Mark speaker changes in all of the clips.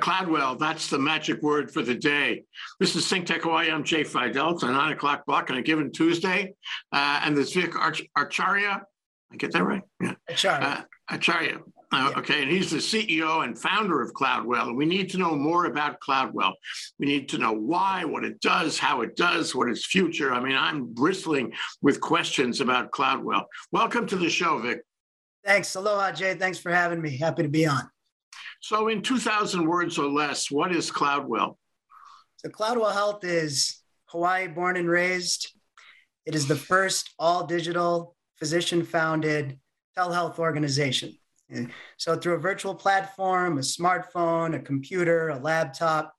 Speaker 1: Cloudwell, that's the magic word for the day. This is ThinkTech Hawaii. I'm Jay Fidel. It's a nine o'clock block on a given Tuesday. Uh, and this Vic Arch- Acharya, I get that right?
Speaker 2: Yeah. Acharya.
Speaker 1: Uh, Acharya. Uh, okay, and he's the CEO and founder of Cloudwell. And we need to know more about Cloudwell. We need to know why, what it does, how it does, what its future. I mean, I'm bristling with questions about Cloudwell. Welcome to the show, Vic.
Speaker 2: Thanks. Aloha, Jay. Thanks for having me. Happy to be on.
Speaker 1: So, in 2,000 words or less, what is Cloudwell?
Speaker 2: So, Cloudwell Health is Hawaii born and raised. It is the first all digital, physician founded telehealth organization. So, through a virtual platform, a smartphone, a computer, a laptop,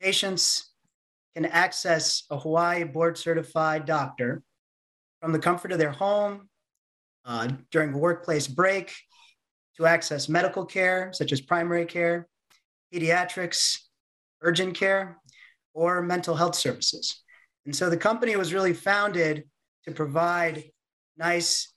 Speaker 2: patients can access a Hawaii board certified doctor from the comfort of their home uh, during a workplace break to access medical care, such as primary care, pediatrics, urgent care, or mental health services. And so the company was really founded to provide nice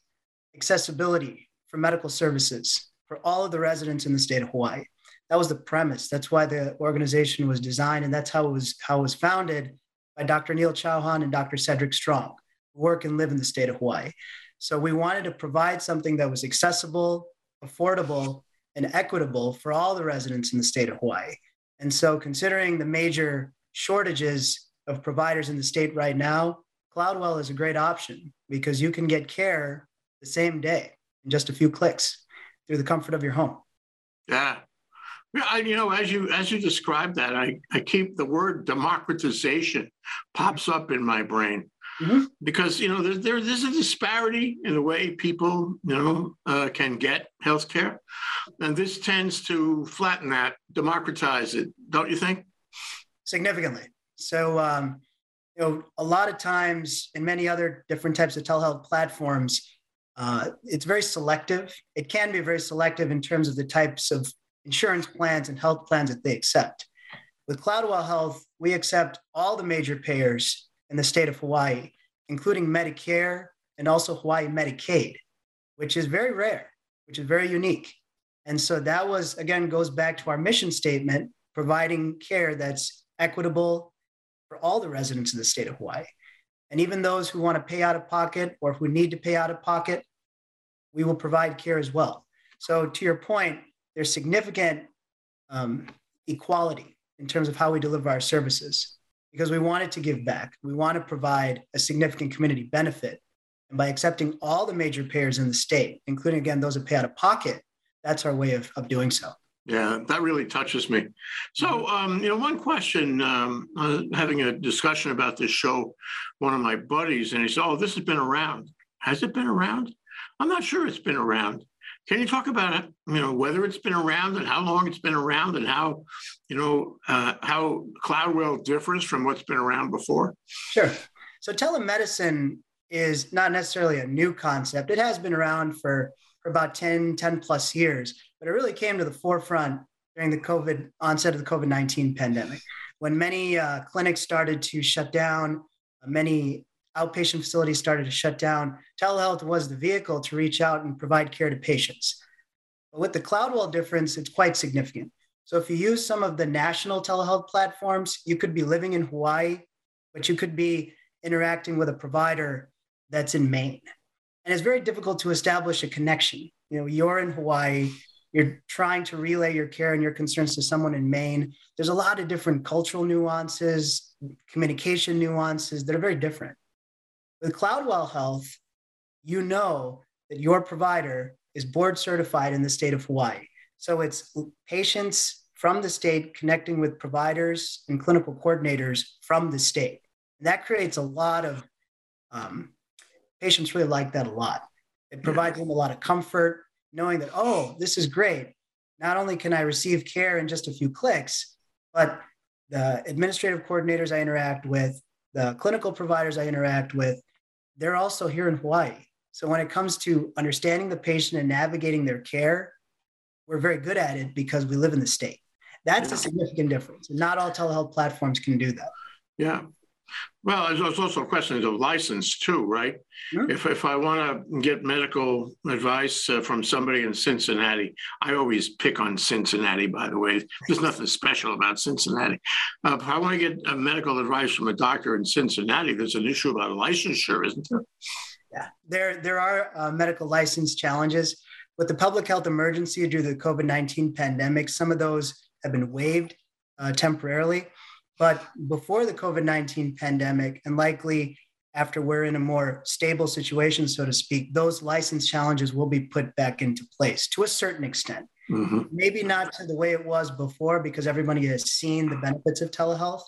Speaker 2: accessibility for medical services for all of the residents in the state of Hawaii. That was the premise. That's why the organization was designed, and that's how it was how it was founded by Dr. Neil Chauhan and Dr. Cedric Strong, who work and live in the state of Hawaii. So we wanted to provide something that was accessible, affordable, and equitable for all the residents in the state of Hawaii. And so, considering the major shortages of providers in the state right now, Cloudwell is a great option because you can get care the same day in just a few clicks through the comfort of your home.
Speaker 1: Yeah. I, you know, as you as you describe that, I, I keep the word democratization pops up in my brain. Mm-hmm. Because you know there, there, there's a disparity in the way people you know uh, can get health care, and this tends to flatten that, democratize it, don't you think?
Speaker 2: Significantly. So um, you know, a lot of times in many other different types of telehealth platforms, uh, it's very selective. It can be very selective in terms of the types of insurance plans and health plans that they accept. With Cloudwell Health, we accept all the major payers in the state of Hawaii, including Medicare and also Hawaii Medicaid, which is very rare, which is very unique. And so that was, again, goes back to our mission statement providing care that's equitable for all the residents of the state of Hawaii. And even those who want to pay out of pocket or who need to pay out of pocket, we will provide care as well. So, to your point, there's significant um, equality in terms of how we deliver our services because we wanted to give back. We want to provide a significant community benefit. And by accepting all the major payers in the state, including again those that pay out of pocket, that's our way of, of doing so.
Speaker 1: Yeah, that really touches me. So, um, you know, one question, um, having a discussion about this show, one of my buddies, and he said, Oh, this has been around. Has it been around? I'm not sure it's been around. Can you talk about? You know, whether it's been around and how long it's been around, and how, you know, uh, how Cloudwell differs from what's been around before?
Speaker 2: Sure. So telemedicine is not necessarily a new concept. It has been around for, for about 10, 10 plus years, but it really came to the forefront during the COVID onset of the COVID 19 pandemic, when many uh, clinics started to shut down, uh, many outpatient facilities started to shut down, telehealth was the vehicle to reach out and provide care to patients. But with the Cloudwell difference, it's quite significant. So if you use some of the national telehealth platforms, you could be living in Hawaii, but you could be interacting with a provider that's in Maine. And it's very difficult to establish a connection. You know, you're in Hawaii, you're trying to relay your care and your concerns to someone in Maine. There's a lot of different cultural nuances, communication nuances that are very different. With Cloudwell Health, you know that your provider is board certified in the state of Hawaii. So it's patients from the state connecting with providers and clinical coordinators from the state. And that creates a lot of um, patients really like that a lot. It provides them a lot of comfort knowing that, oh, this is great. Not only can I receive care in just a few clicks, but the administrative coordinators I interact with, the clinical providers I interact with, they're also here in Hawaii. So when it comes to understanding the patient and navigating their care, we're very good at it because we live in the state. That's a significant difference. Not all telehealth platforms can do that.
Speaker 1: Yeah. Well, there's also a question of license too, right?
Speaker 2: Mhm.
Speaker 1: If, if I want to get medical advice uh, from somebody in Cincinnati, I always pick on Cincinnati, by the way. There's nothing special about Cincinnati. Uh, if I want to get uh, medical advice from a doctor in Cincinnati, there's an issue about licensure, isn't there?
Speaker 2: Yeah, there there are uh, medical license challenges with the public health emergency due to the COVID nineteen pandemic. Some of those have been waived uh, temporarily, but before the COVID nineteen pandemic, and likely after we're in a more stable situation, so to speak, those license challenges will be put back into place to a certain extent.
Speaker 1: Mhm.
Speaker 2: Maybe not to the way it was before, because everybody has seen the benefits of telehealth.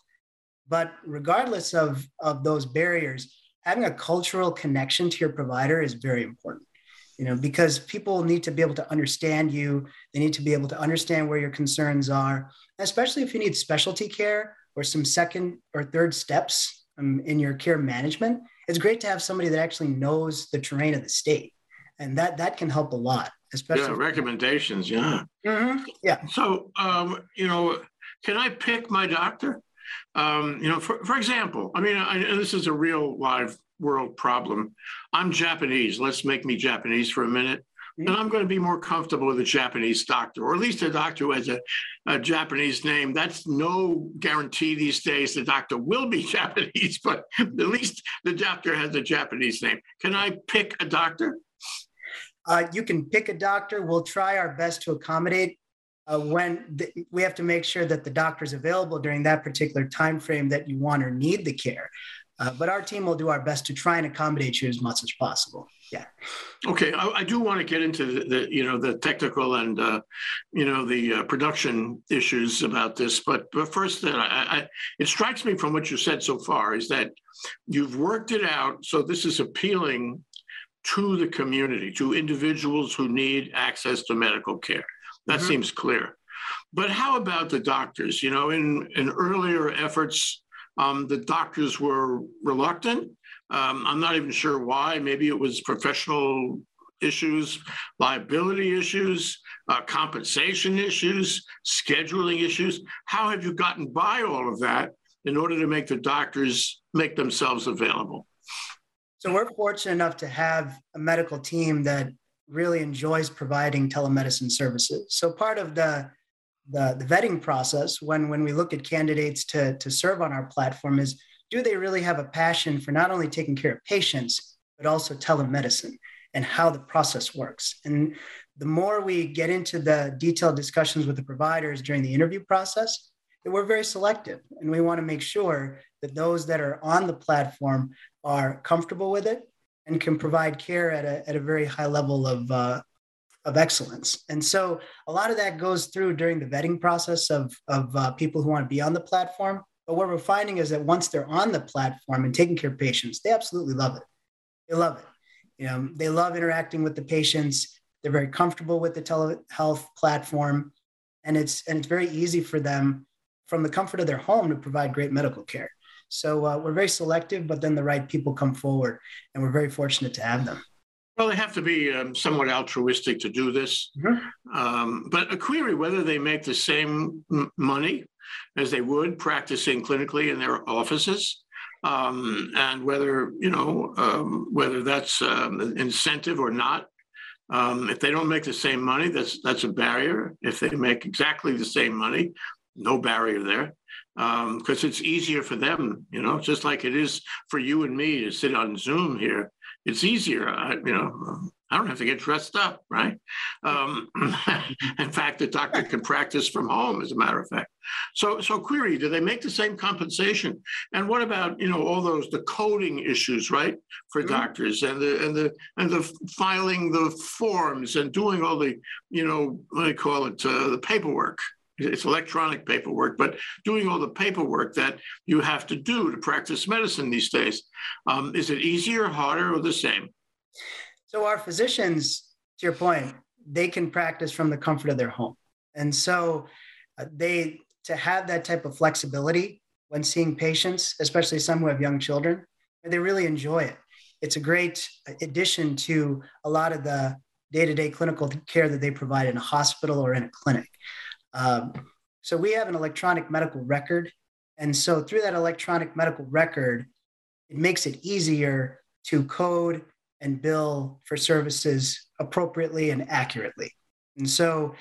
Speaker 2: But regardless of of those barriers having a cultural connection to your provider is very important you know because people need to be able to understand you they need to be able to understand where your concerns are especially if you need specialty care or some second or third steps um, in your care management it's great to have somebody that actually knows the terrain of the state and that that can help a lot especially
Speaker 1: Yeah, recommendations, yeah.
Speaker 2: Mhm. yeah
Speaker 1: So, um, you know, can I pick my doctor? Um, you know, for, for example, I mean, I, and this is a real live world problem. I'm Japanese. Let's make me Japanese for a minute. And I'm going to be more comfortable with a Japanese doctor, or at least a doctor who has a, a Japanese name. That's no guarantee these days the doctor will be Japanese, but at least the doctor has a Japanese name. Can I pick a doctor?
Speaker 2: uh, you can pick a doctor we'll try our best to accommodate uh, when the, we have to make sure that the doctor is available during that particular time frame that you want or need the care uh, but our team will do our best to try and accommodate you as much as possible yeah
Speaker 1: Okay, I, I do want to get into the, the you know the technical and uh, you know the uh, production issues about this, but but first, uh, I, I, it strikes me from what you said so far is that you've worked it out, so this is appealing to the community, to individuals who need access to medical care. That
Speaker 2: Mhm.
Speaker 1: seems clear. But how about the doctors? You know, in in earlier efforts, um, the doctors were reluctant. Um, I'm not even sure why. Maybe it was professional issues, liability issues, uh, compensation issues, scheduling issues. How have you gotten by all of that in order to make the doctors make themselves available?
Speaker 2: so we're fortunate enough to have a medical team that really enjoys providing telemedicine services so part of the the, the vetting process when when we look at candidates to, to serve on our platform is do they really have a passion for not only taking care of patients but also telemedicine and how the process works? And the more we get into the detailed discussions with the providers during the interview process we're very selective and we want to make sure that those that are on the platform are comfortable with it and can provide care at a, at a very high level of, uh, of excellence. And so a lot of that goes through during the vetting process of, of uh, people who want to be on the platform. But what we're finding is that once they're on the platform and taking care of patients, they absolutely love it. They love it. You know, they love interacting with the patients. They're very comfortable with the telehealth platform, and it's and it's very easy for them from the comfort of their home to provide great medical care. So uh, we're very selective, but then the right people come forward, and we're very fortunate to have them.
Speaker 1: Well, they have to be um, somewhat altruistic to do this.
Speaker 2: Mhm.
Speaker 1: Um, but a query whether they make the same m- money as they would practicing clinically in their offices, um, and whether you know um, whether that's um, an incentive or not. Um, if they don't make the same money, that's that's a barrier. If they make exactly the same money, no barrier there, because it's easier for them. You know, just like it is for you and me to sit on Zoom here it's easier. I, you know, I don't have to get dressed up, right? Um, in fact, the doctor can practice from home, as a matter of fact. So, so query: Do they make the same compensation? And what about you know all those the coding issues, right, for
Speaker 2: Mhm.
Speaker 1: doctors and the and the and the filing the forms and doing all the you know what do they call it uh, the paperwork. It's electronic paperwork, but doing all the paperwork that you have to do to practice medicine these days. Um, is it easier, harder, or the same?
Speaker 2: So our physicians, to your point, they can practice from the comfort of their home, and so uh, they to have that type of flexibility when seeing patients, especially some who have young children, they really enjoy it. It's a great addition to a lot of the day-to-day clinical care that they provide in a hospital or in a clinic. Um, so we have an electronic medical record And so through that electronic medical record, it makes it easier to code and bill for services appropriately and accurately. And so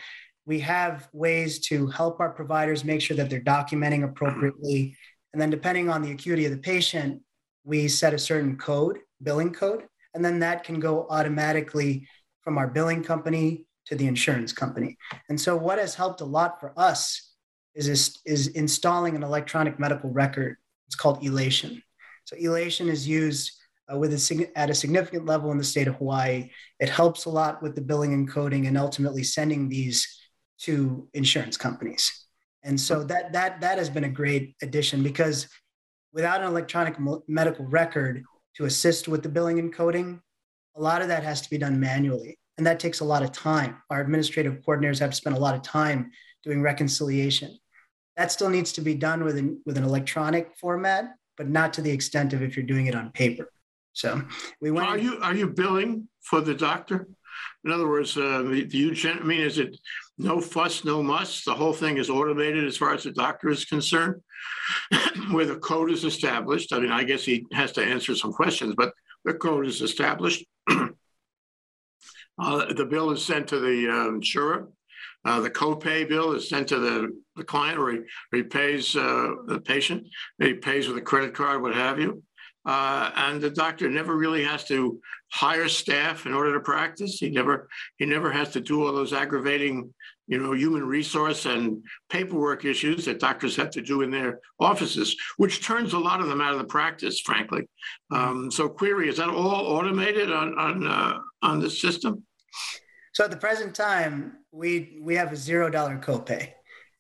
Speaker 2: we have ways to help our providers make sure that they're documenting appropriately. And then, depending on the acuity of the patient, we set a certain code, billing code, and then that can go automatically from our billing company to the insurance company. And so, what has helped a lot for us is, is, is installing an electronic medical record. It's called Elation. So, Elation is used uh, with a, at a significant level in the state of Hawaii. It helps a lot with the billing and coding and ultimately sending these to insurance companies. And so that that that has been a great addition because without an electronic medical record to assist with the billing and coding, a lot of that has to be done manually. And that takes a lot of time. Our administrative coordinators have to spend a lot of time doing reconciliation. That still needs to be done with an, with an electronic format, but not to the extent of if you're doing it on paper. So we went.
Speaker 1: Are you are you billing for the doctor? In other words, uh, do you? I mean, is it no fuss, no muss? The whole thing is automated as far as the doctor is concerned, where the code is established. I mean, I guess he has to answer some questions, but the code is established. uh, the bill is sent to the uh, insurer. Uh, the copay bill is sent to the, the client, or he, he pays uh, the patient. He pays with a credit card, what have you. Uh, and the doctor never really has to hire staff in order to practice. He never he never has to do all those aggravating, you know, human resource and paperwork issues that doctors have to do in their offices, which turns a lot of them out of the practice, frankly. Um, so, query is that all automated on on on the system?
Speaker 2: So, at the present time, we we have a zero dollar copay.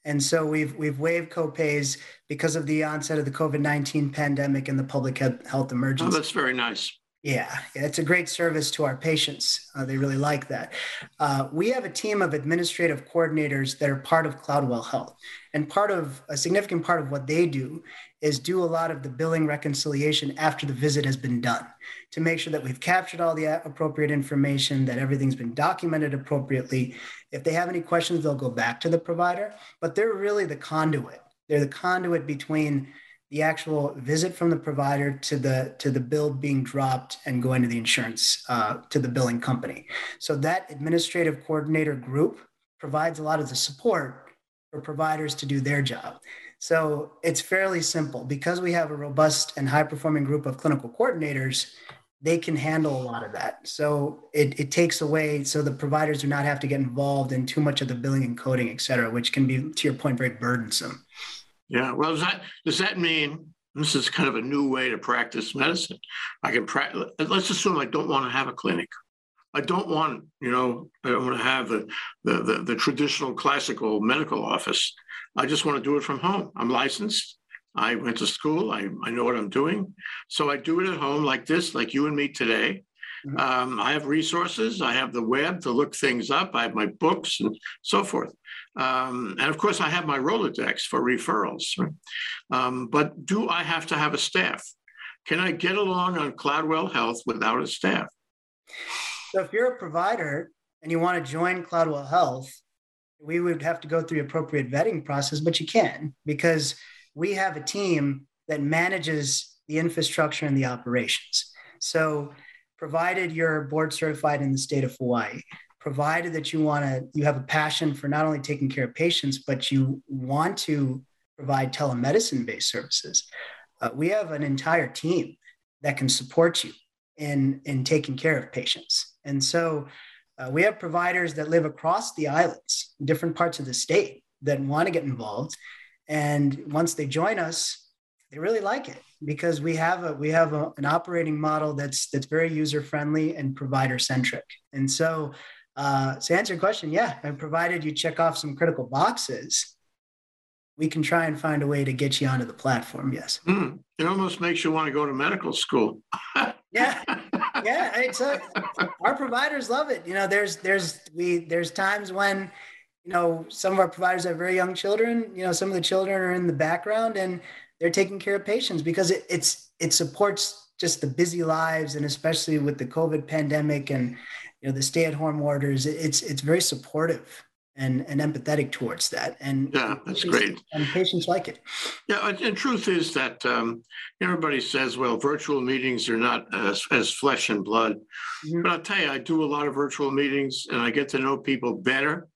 Speaker 2: And so we've we've waived copays because of the onset of the COVID nineteen pandemic and the public health emergency.
Speaker 1: Oh, that's very nice.
Speaker 2: Yeah, it's a great service to our patients. Uh, they really like that. Uh, we have a team of administrative coordinators that are part of Cloudwell Health. And part of a significant part of what they do is do a lot of the billing reconciliation after the visit has been done to make sure that we've captured all the appropriate information, that everything's been documented appropriately. If they have any questions, they'll go back to the provider, but they're really the conduit. They're the conduit between the actual visit from the provider to the to the bill being dropped and going to the insurance uh, to the billing company. So that administrative coordinator group provides a lot of the support for providers to do their job. So it's fairly simple because we have a robust and high performing group of clinical coordinators. They can handle a lot of that. So it, it takes away, so the providers do not have to get involved in too much of the billing and coding, et cetera, which can be, to your point, very burdensome.
Speaker 1: Yeah. Well, does that does that mean this is kind of a new way to practice medicine? I can practice. Let's assume I don't want to have a clinic. I don't want, you know, I don't want to have the, the, the, the traditional classical medical office. I just want to do it from home. I'm licensed. I went to school. I, I know what I'm doing. So I do it at home like this, like you and me today. Mm-hmm. Um, I have resources. I have the web to look things up. I have my books and so forth. Um, and of course, I have my Rolodex for referrals. Um, but do I have to have a staff? Can I get along on Cloudwell Health without a staff?
Speaker 2: So, if you're a provider and you want to join Cloudwell Health, we would have to go through the appropriate vetting process, but you can because we have a team that manages the infrastructure and the operations. So, provided you're board certified in the state of Hawaii, provided that you want to, you have a passion for not only taking care of patients, but you want to provide telemedicine based services, uh, we have an entire team that can support you in, in taking care of patients. And so uh, we have providers that live across the islands, different parts of the state that want to get involved. And once they join us, they really like it because we have a we have a, an operating model that's that's very user friendly and provider centric. And so, uh, to answer your question, yeah, and provided you check off some critical boxes, we can try and find a way to get you onto the platform. Yes,
Speaker 1: mm, it almost makes you want to go to medical school.
Speaker 2: yeah, yeah. It's a, our providers love it. You know, there's there's we there's times when you know some of our providers have very young children. You know, some of the children are in the background and they're taking care of patients because it, it's it supports just the busy lives and especially with the COVID pandemic and you know the stay-at-home orders, it's it's very supportive and, and empathetic towards that. And
Speaker 1: yeah, that's great.
Speaker 2: And patients like it.
Speaker 1: Yeah, and truth is that um, everybody says, well, virtual meetings are not as, as flesh and blood. Mm-hmm. But I'll tell you, I do a lot of virtual meetings and I get to know people better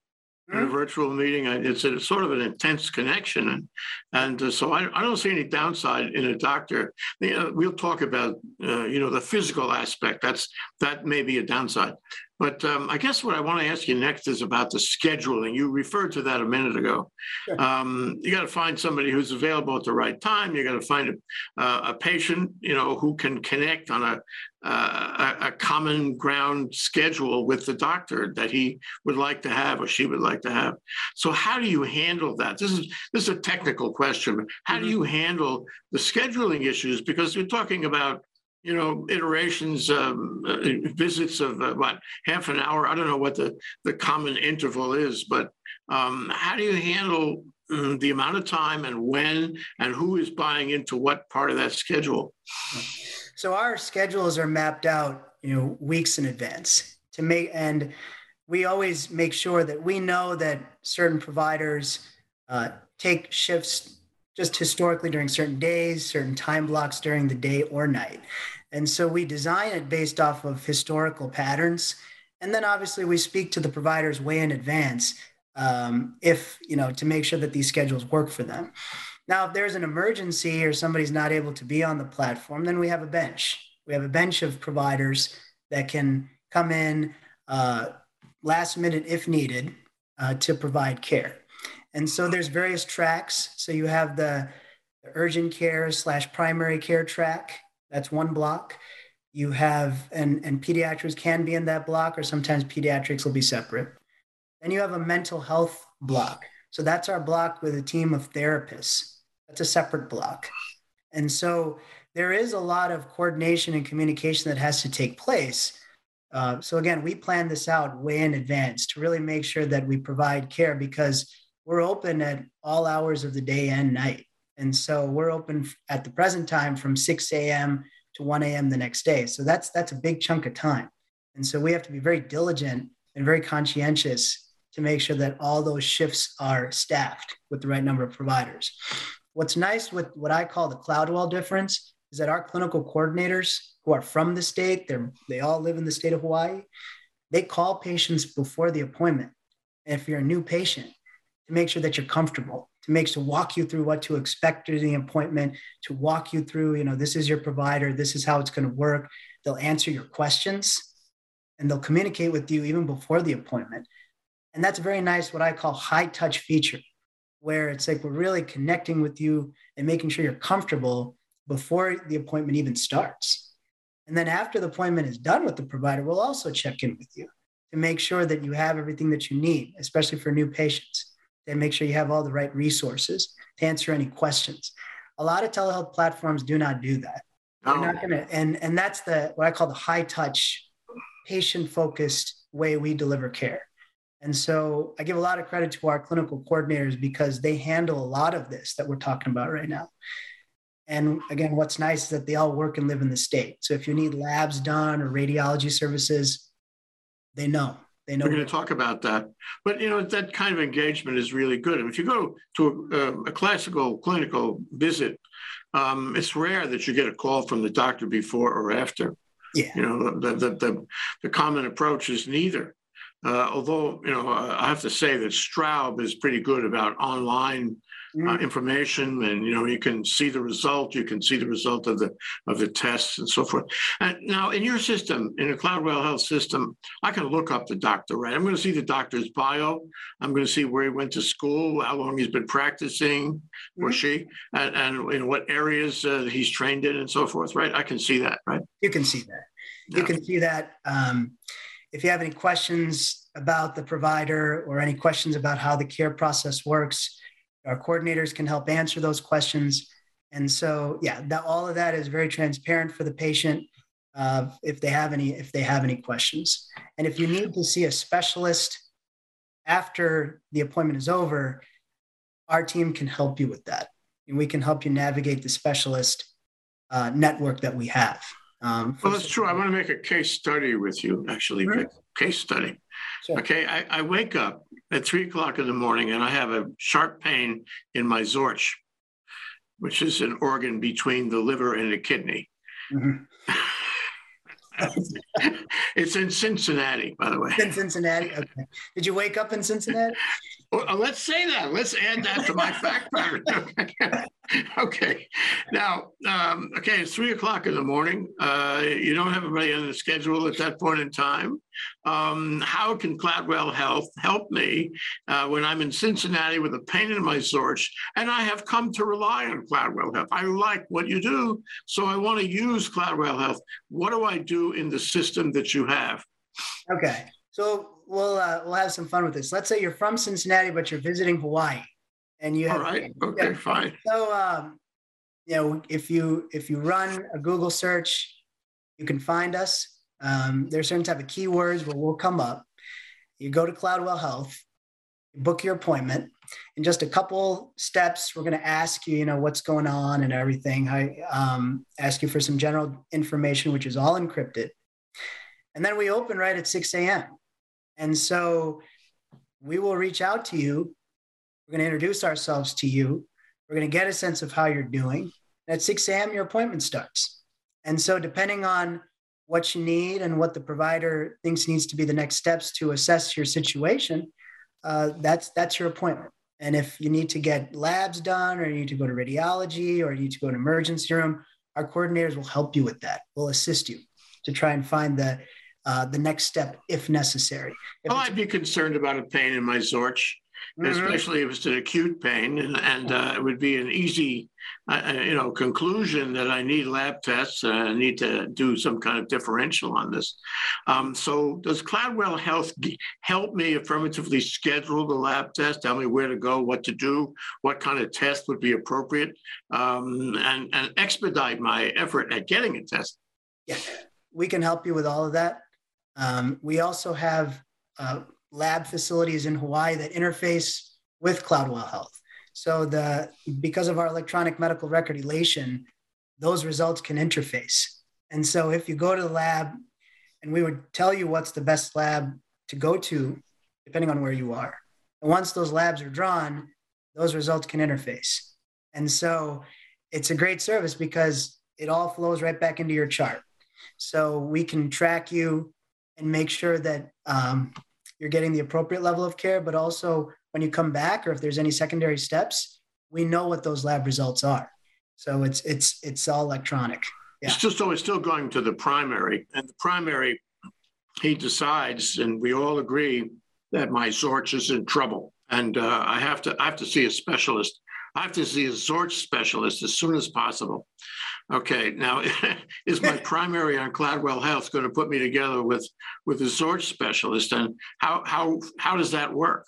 Speaker 1: in a mm-hmm. virtual meeting. It's a sort of an intense connection, and and uh, so I, I don't see any downside in a doctor. You know, we'll talk about uh, you know the physical aspect. That's that may be a downside, but um, I guess what I want to ask you next is about the scheduling. You referred to that a minute ago. Sure. Um, you got to find somebody who's available at the right time. You got to find a, uh, a patient, you know, who can connect on a, uh, a, a common ground schedule with the doctor that he would like to have or she would like to have. So how do you handle that? This is this is a technical question. How mm-hmm. do you handle the scheduling issues? Because you're talking about you know, iterations, um, uh, visits of uh, what half an hour. I don't know what the the common interval is, but um, how do you handle um, the amount of time and when and who is buying into what part of that schedule?
Speaker 2: So our schedules are mapped out, you know, weeks in advance to make, and we always make sure that we know that certain providers uh, take shifts just historically during certain days, certain time blocks during the day or night. And so we design it based off of historical patterns. And then obviously we speak to the providers way in advance um, if, you know, to make sure that these schedules work for them. Now, if there's an emergency or somebody's not able to be on the platform, then we have a bench. We have a bench of providers that can come in uh, last minute if needed uh, to provide care. And so there's various tracks. So you have the, the urgent care slash primary care track. That's one block. You have, and, and pediatrics can be in that block, or sometimes pediatrics will be separate. Then you have a mental health block. So that's our block with a team of therapists. That's a separate block. And so there is a lot of coordination and communication that has to take place. Uh, so again, we plan this out way in advance to really make sure that we provide care because we're open at all hours of the day and night. And so we're open at the present time from 6 a.m. to 1 a.m. the next day. So that's that's a big chunk of time. And so we have to be very diligent and very conscientious to make sure that all those shifts are staffed with the right number of providers. What's nice with what I call the Cloudwell difference is that our clinical coordinators who are from the state, they're, they all live in the state of Hawaii, they call patients before the appointment. If you're a new patient, to make sure that you're comfortable to make to walk you through what to expect during the appointment, to walk you through, you know, this is your provider, this is how it's going to work. They'll answer your questions and they'll communicate with you even before the appointment. And that's a very nice, what I call high touch feature, where it's like we're really connecting with you and making sure you're comfortable before the appointment even starts. And then after the appointment is done with the provider, we'll also check in with you to make sure that you have everything that you need, especially for new patients and make sure you have all the right resources to answer any questions. A lot of telehealth platforms do not do that. They're not to, and and that's the what I call the high touch, patient focused way we deliver care. And so I give a lot of credit to our clinical coordinators because they handle a lot of this that we're talking about right now. And again, what's nice is that they all work and live in the state. So if you need labs done or radiology services, they know
Speaker 1: they know. We're going to talk about that, but you know that kind of engagement is really good. And if you go to a, a classical clinical visit, um, it's rare that you get a call from the doctor before or after.
Speaker 2: Yeah.
Speaker 1: You know the the the, the common approach is neither. Uh, although you know I have to say that Straub is pretty good about online uh, information and you know you can see the result you can see the result of the of the tests and so forth. And now in your system in a cloudwell health system i can look up the doctor right? I'm going to see the doctor's bio. I'm going to see where he went to school how long he's been practicing mm-hmm. or she and, and in what areas uh, he's trained in and so forth right? I can see that right?
Speaker 2: You can see that. You can see that um, if you have any questions about the provider or any questions about how the care process works our coordinators can help answer those questions. And so, yeah, that, all of that is very transparent for the patient uh, if they have any if they have any questions. And if you need to see a specialist after the appointment is over, our team can help you with that. And we can help you navigate the specialist uh, network that we have. Um,
Speaker 1: well, that's true. I want to make a case study with you, actually, mm-hmm. Case study. Sure. Okay, I, I, wake up at three o'clock in the morning and I have a sharp pain in my Zorch, which is an organ between the liver and the kidney. Mm-hmm. it's in Cincinnati, by the way.
Speaker 2: In Cincinnati. Okay. Did you wake up in Cincinnati?
Speaker 1: Well, uh, let's say that. Let's add that to my fact pattern. okay. Now, um, okay, it's three o'clock in the morning. Uh, you don't have anybody on the schedule at that point in time. Um, how can Cloudwell Health help me uh, when I'm in Cincinnati with a pain in my Zorch and I have come to rely on Cloudwell Health? I like what you do, so I want to use Cloudwell Health. What do I do in the system that you have?
Speaker 2: Okay. So we'll uh, we'll have some fun with this. Let's say you're from Cincinnati, but you're visiting Hawaii, and you have.
Speaker 1: All right. Okay. Yeah. Fine.
Speaker 2: So, um, you know, if you if you run a Google search, you can find us. Um, there's certain type of keywords where we'll come up. You go to Cloudwell Health, you book your appointment. In just a couple steps, we're going to ask you, you know, what's going on and everything. I um, ask you for some general information, which is all encrypted. And then we open right at 6 a.m. And so we will reach out to you. We're going to introduce ourselves to you. We're going to get a sense of how you're doing. At 6 a.m., your appointment starts. And so, depending on what you need and what the provider thinks needs to be the next steps to assess your situation, uh, that's that's your appointment. And if you need to get labs done, or you need to go to radiology, or you need to go to emergency room, our coordinators will help you with that. We'll assist you to try and find the uh, the next step if necessary. If
Speaker 1: well, I'd be concerned about a pain in my Zorch, mm-hmm. especially if it's an acute pain, and, and uh, it would be an easy, uh, uh you know, conclusion that I need lab tests. and I need to do some kind of differential on this. Um, so, does Cloudwell Health help me affirmatively schedule the lab test? Tell me where to go, what to do, what kind of test would be appropriate, um, and, and expedite my effort at getting a test.
Speaker 2: Yeah, we can help you with all of that. Um, we also have uh, lab facilities in Hawaii that interface with Cloudwell Health. So the because of our electronic medical record elation, those results can interface. And so if you go to the lab, and we would tell you what's the best lab to go to, depending on where you are. And once those labs are drawn, those results can interface. And so it's a great service because it all flows right back into your chart. So we can track you and make sure that um, you're getting the appropriate level of care, but also when you come back or if there's any secondary steps, we know what those lab results are. So it's it's it's all electronic.
Speaker 1: Yeah. It's just always still going to the primary, and the primary, he decides, and we all agree that my Zorch is in trouble, and uh, I have to I have to see a specialist. I have to see a Zorch specialist as soon as possible. Okay, now is my primary on Cloudwell Health going to put me together with with a Zorch specialist, and how how how does that work?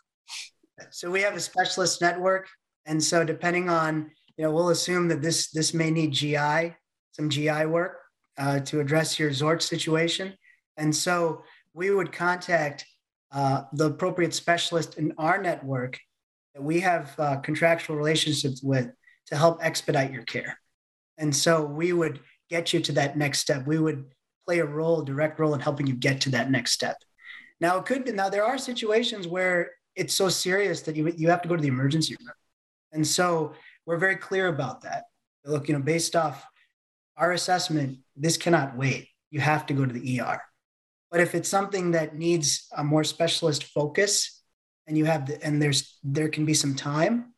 Speaker 2: So we have a specialist network, and so depending on you know, we'll assume that this this may need GI, some GI work uh, to address your Zorch situation, and so we would contact uh, the appropriate specialist in our network that we have uh, contractual relationships with to help expedite your care. And so we would get you to that next step. We would play a role, direct role in helping you get to that next step. Now it could be now there are situations where it's so serious that you you have to go to the emergency room. And so we're very clear about that. Look, you know, based off our assessment, this cannot wait. You have to go to the ER. But if it's something that needs a more specialist focus and you have the, and there's there can be some time,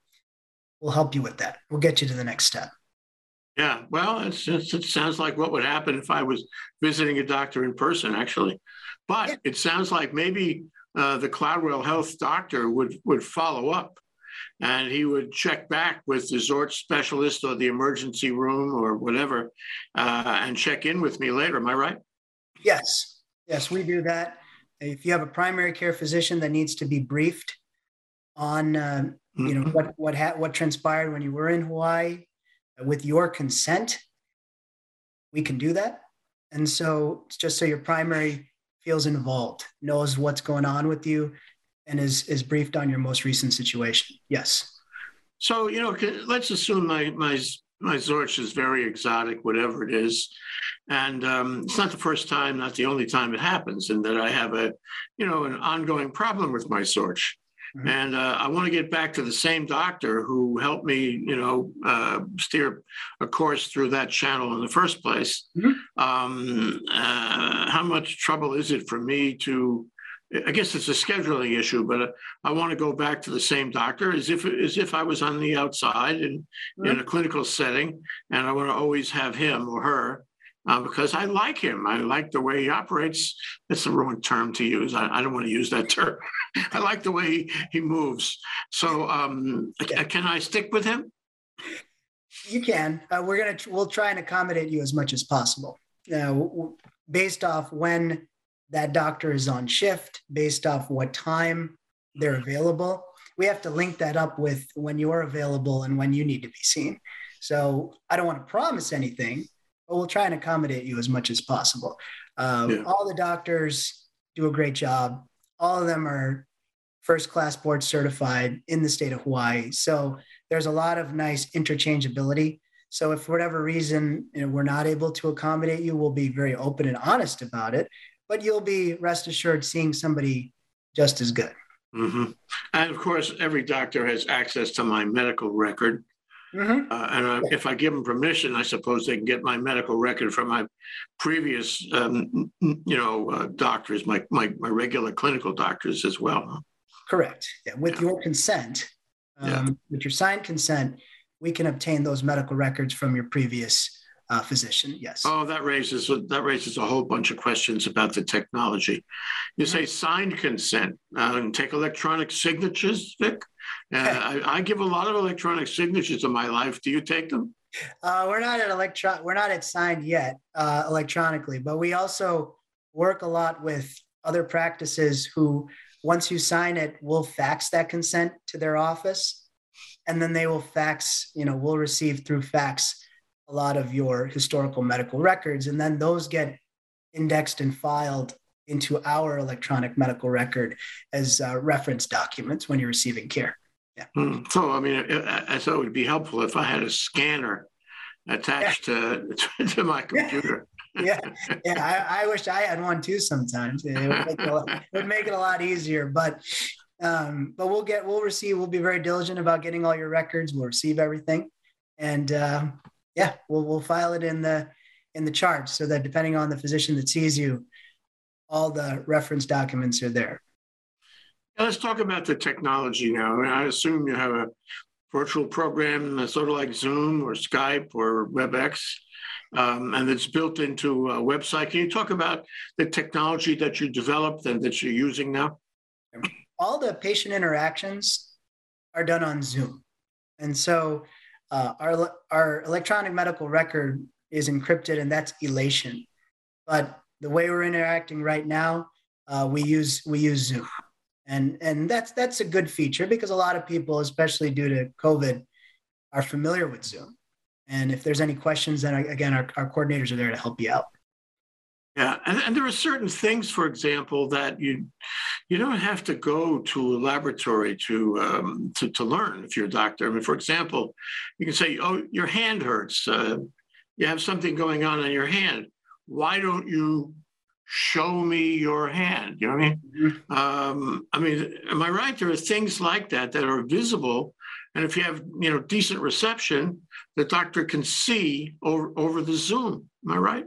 Speaker 2: we'll help you with that. We'll get you to the next step.
Speaker 1: Yeah, well, it's, it's, it sounds like what would happen if I was visiting a doctor in person, actually. But yeah. it sounds like maybe uh, the Cloudwell Health doctor would would follow up, and he would check back with the Zorch specialist or the emergency room or whatever, uh, and check in with me later. Am I right?
Speaker 2: Yes, yes, we do that. If you have a primary care physician that needs to be briefed on, uh, mm-hmm. you know, mm-hmm. what what ha- what transpired when you were in Hawaii with your consent, we can do that. And so, it's just so your primary feels involved, knows what's going on with you, and is is briefed on your most recent situation. Yes.
Speaker 1: So you know, let's assume my my my Zorch is very exotic, whatever it is. And um, it's not the first time, not the only time it happens, and that I have a, you know, an ongoing problem with my Zorch. Mm-hmm. And uh, I want to get back to the same doctor who helped me, you know, uh, steer a course through that channel in the first place. Mm-hmm. Um, uh, how much trouble is it for me to I guess it's a scheduling issue, but uh, I want to go back to the same doctor as if as if I was on the outside and right. in a clinical setting, and I want to always have him or her uh, because I like him. I like the way he operates. That's the wrong term to use. I, I don't want to use that term. I like the way he, he moves. So, um, yeah. can I stick with him?
Speaker 2: You can. Uh, we're gonna we'll try and accommodate you as much as possible. Now, based off when that doctor is on shift based off what time they're available. We have to link that up with when you're available and when you need to be seen. So I don't want to promise anything, but we'll try and accommodate you as much as possible. Uh, yeah. All the doctors do a great job. All of them are first class board certified in the state of Hawaii. So there's a lot of nice interchangeability. So if for whatever reason you know, we're not able to accommodate you, we'll be very open and honest about it but you'll be rest assured seeing somebody just as good.
Speaker 1: Mm-hmm. And of course, every doctor has access to my medical record. Mm-hmm. Uh, and uh, if I give them permission, I suppose they can get my medical record from my previous, um, you know, uh, doctors, my, my my regular clinical doctors as well.
Speaker 2: Correct. Yeah. With yeah. your consent, um, yeah. with your signed consent, we can obtain those medical records from your previous uh, physician. Yes.
Speaker 1: Oh, that raises that raises a whole bunch of questions about the technology. You say signed consent uh, and take electronic signatures, Vic. Uh, I, I, give a lot of electronic signatures in my life. Do you take them?
Speaker 2: Uh, we're not at electron. We're not at signed yet uh, electronically, but we also work a lot with other practices who, once you sign it, will fax that consent to their office, and then they will fax. You know, we'll receive through fax a lot of your historical medical records, and then those get indexed and filed into our electronic medical record as uh, reference documents when you're receiving care.
Speaker 1: Yeah. Hmm. So, I mean, I thought it would be helpful if I had a scanner attached yeah. to, to my computer.
Speaker 2: yeah, yeah. I, I, wish I had one too. Sometimes it would, make it, lot, it make it a lot easier. But um, but we'll get we'll receive. We'll be very diligent about getting all your records. We'll receive everything, and uh, yeah, we'll we'll file it in the in the charts so that depending on the physician that sees you, all the reference documents are there.
Speaker 1: Let's talk about the technology now. I assume you have a virtual program, sort of like Zoom or Skype or WebEx, um, and it's built into a website. Can you talk about the technology that you developed and that you're using now?
Speaker 2: All the patient interactions are done on Zoom. And so uh, our, our electronic medical record is encrypted and that's elation. But the way we're interacting right now, uh, we use we use Zoom, and and that's that's a good feature because a lot of people, especially due to COVID, are familiar with Zoom. And if there's any questions, then again, our, our coordinators are there to help you out.
Speaker 1: Yeah, and, and there are certain things, for example, that you you don't have to go to a laboratory to um, to, to learn if you're a doctor. I mean, for example, you can say, "Oh, your hand hurts. Uh, you have something going on on your hand. Why don't you show me your hand?" You know what I mean? Mm-hmm. Um, I mean, am I right? There are things like that that are visible, and if you have you know decent reception, the doctor can see over over the Zoom. Am I right?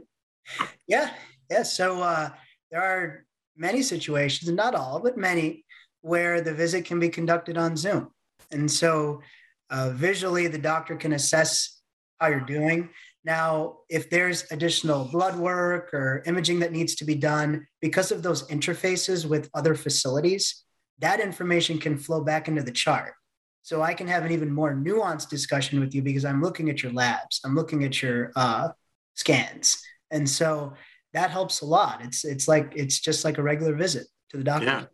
Speaker 2: Yeah, yeah. So uh, there are many situations, not all, but many, where the visit can be conducted on Zoom. And so uh, visually, the doctor can assess how you're doing. Now, if there's additional blood work or imaging that needs to be done, because of those interfaces with other facilities, that information can flow back into the chart. So I can have an even more nuanced discussion with you because I'm looking at your labs, I'm looking at your uh, scans. And so that helps a lot. It's it's like it's just like a regular visit to the doctor. Yeah.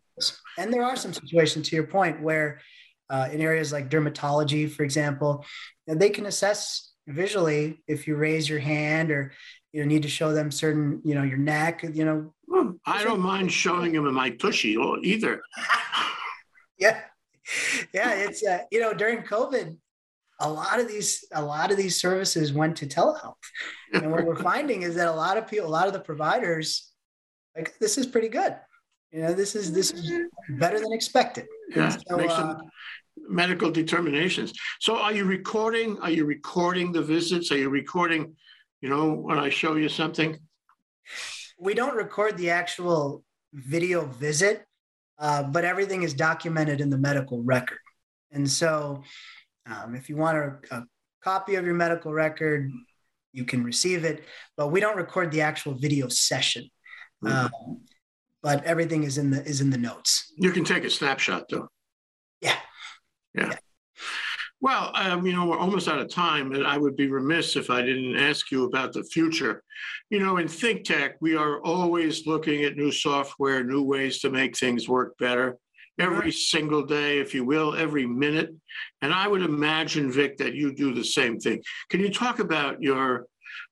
Speaker 2: And there are some situations, to your point, where uh, in areas like dermatology, for example, they can assess visually if you raise your hand or you need to show them certain, you know, your neck, you know.
Speaker 1: Well, I don't mind showing them my tushy either.
Speaker 2: yeah. Yeah. It's, uh, you know, during COVID, a lot of these a lot of these services went to telehealth and what we're finding is that a lot of people a lot of the providers like this is pretty good you know this is this is better than expected
Speaker 1: yeah so, make some uh, medical determinations so are you recording are you recording the visits are you recording you know when i show you something
Speaker 2: we don't record the actual video visit uh, but everything is documented in the medical record and so um, if you want a, a copy of your medical record, you can receive it, but we don't record the actual video session. Mm-hmm. Um, but everything is in the is in the notes.
Speaker 1: You can take a snapshot though.
Speaker 2: Yeah.
Speaker 1: Well, um, you know, we're almost out of time, and I would be remiss if I didn't ask you about the future. You know, in think tech, we are always looking at new software, new ways to make things work better every single day, if you will, every minute. And I would imagine, Vic, that you do the same thing. Can you talk about your,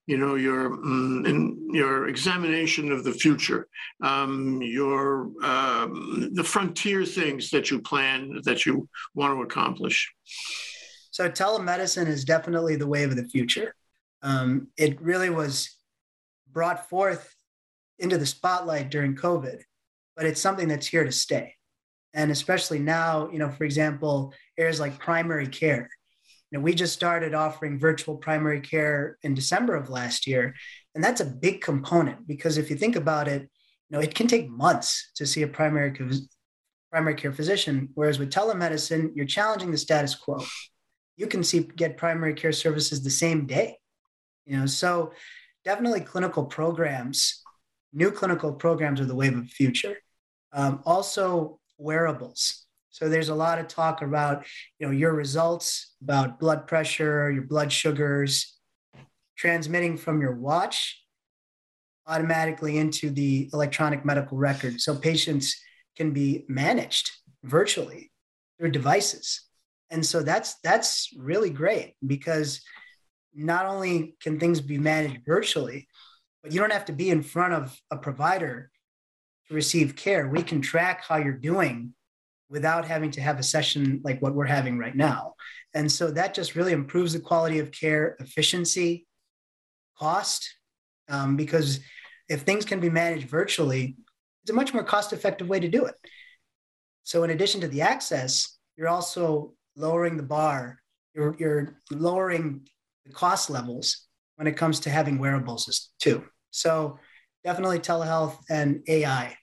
Speaker 1: you know, your um, your examination of the future, um, your um, the frontier things that you plan that you want to accomplish?
Speaker 2: So telemedicine is definitely the wave of the future. Um, it really was brought forth into the spotlight during COVID, but it's something that's here to stay and especially now you know for example areas like primary care you know we just started offering virtual primary care in december of last year. And that's a big component because if you think about it you know it can take months to see a primary primary care physician. Whereas with telemedicine you're challenging the status quo. You can see get primary care services the same day you know? So definitely clinical programs new clinical programs are the wave of the future. Um, also wearables. So there's a lot of talk about, you know, your results about blood pressure, your blood sugars, transmitting from your watch automatically into the electronic medical record. So patients can be managed virtually through devices. And so that's that's really great because not only can things be managed virtually, but you don't have to be in front of a provider to receive care. We can track how you're doing without having to have a session like what we're having right now. And so that just really improves the quality of care, efficiency, cost, um, because if things can be managed virtually, it's a much more cost effective way to do it. So, in addition to the access, you're also lowering the bar, you're, you're lowering the cost levels when it comes to having wearables too. So, definitely telehealth and AI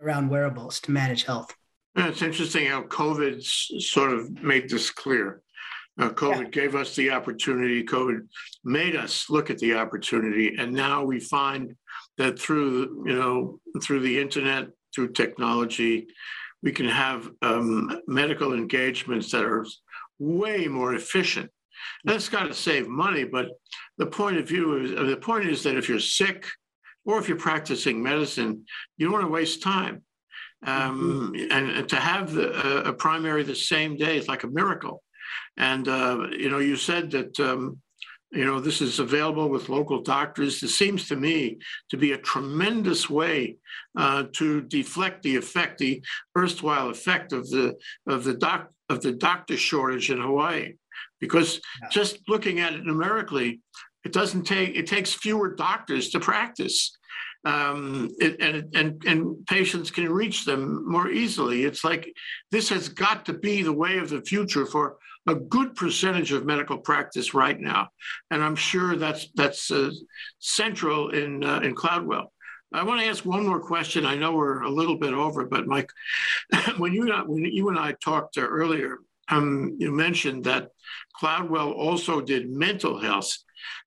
Speaker 2: around wearables to manage health.
Speaker 1: It's interesting how COVID sort of made this clear. Uh, COVID yeah. gave us the opportunity, COVID made us look at the opportunity, and now we find that through you know through the internet, through technology, we can have um, medical engagements that are way more efficient. That's got to save money, but the point of view is the point is that if you're sick or if you're practicing medicine, you don't want to waste time. Um, mm-hmm. and, to have the, uh, a primary the same day is like a miracle. And, uh, you know, you said that, um, you know, this is available with local doctors. It seems to me to be a tremendous way uh, to deflect the effect, the erstwhile effect of the of the doc of the doctor shortage in Hawaii, because yeah. just looking at it numerically, it doesn't take it takes fewer doctors to practice um, it, and, and, and patients can reach them more easily. It's like this has got to be the way of the future for a good percentage of medical practice right now, and I'm sure that's that's uh, central in uh, in Cloudwell. I want to ask one more question. I know we're a little bit over, but Mike, when you when you and I talked earlier, um, you mentioned that Cloudwell also did mental health.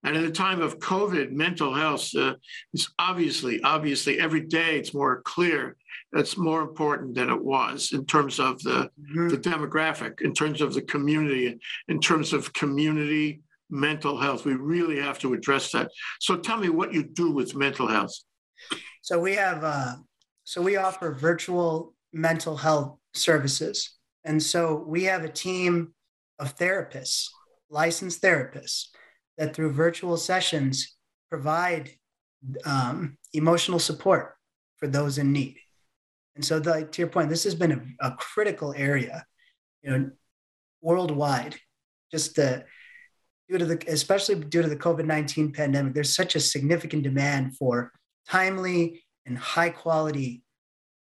Speaker 1: And in the time of COVID, mental health uh, is obviously, obviously, every day it's more clear. It's more important than it was in terms of the, mm-hmm. the demographic, in terms of the community, in terms of community mental health. We really have to address that. So tell me what you do with mental health.
Speaker 2: So we have, uh, so we offer virtual mental health services. And so we have a team of therapists, licensed therapists, that through virtual sessions provide um, emotional support for those in need. And so, the, to your point, this has been a, a critical area, you know, worldwide just the due to the especially due to the COVID-19 pandemic, there's such a significant demand for timely and high quality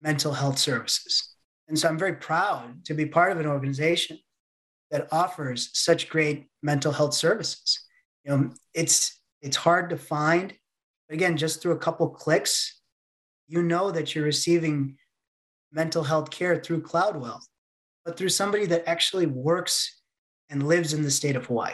Speaker 2: mental health services. And so I'm very proud to be part of an organization that offers such great mental health services. You know, it's it's hard to find, but again, just through a couple clicks, you know that you're receiving mental health care through Cloudwell, but through somebody that actually works and lives in the state of Hawaii.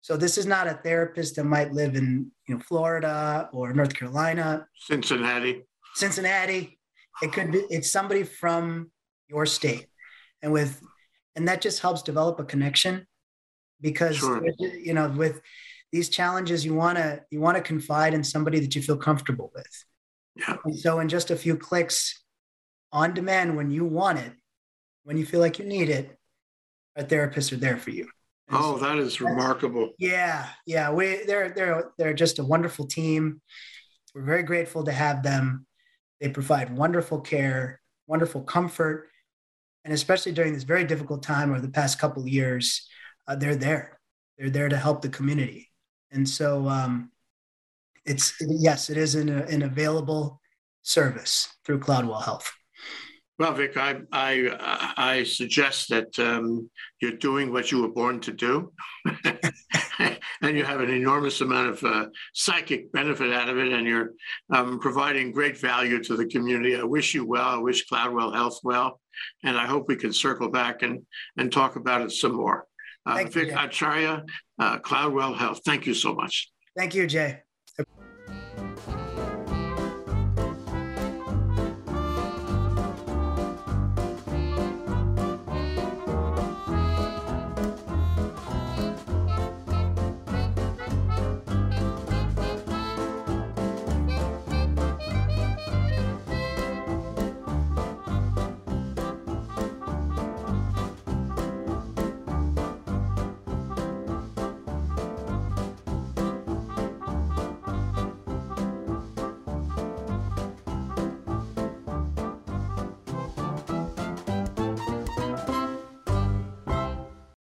Speaker 2: So this is not a therapist that might live in you know Florida or North Carolina,
Speaker 1: Cincinnati,
Speaker 2: Cincinnati. It could be it's somebody from your state, and with and that just helps develop a connection because
Speaker 1: Sure.
Speaker 2: you know with these challenges you want to you want to confide in somebody that you feel comfortable with.
Speaker 1: Yeah.
Speaker 2: And so in just a few clicks, on demand when you want it, when you feel like you need it, our therapists are there for you. And
Speaker 1: Oh,
Speaker 2: so-
Speaker 1: that is remarkable.
Speaker 2: yeah, yeah. We they're they're they're just a wonderful team. We're very grateful to have them. They provide wonderful care, wonderful comfort, and especially during this very difficult time over the past couple years, uh, they're there. They're there to help the community, and so um, it's yes, it is an, an available service through Cloudwell Health.
Speaker 1: Well, Vic, I, I, I suggest that um, you're doing what you were born to do. and you have an enormous amount of uh, psychic benefit out of it, and you're um, providing great value to the community. I wish you well. I wish Cloudwell Health well. And I hope we can circle back and, and talk about it some more. Uh,
Speaker 2: Thank you,
Speaker 1: Acharya, uh, Cloudwell Health, thank you so much.
Speaker 2: Thank you, Jay.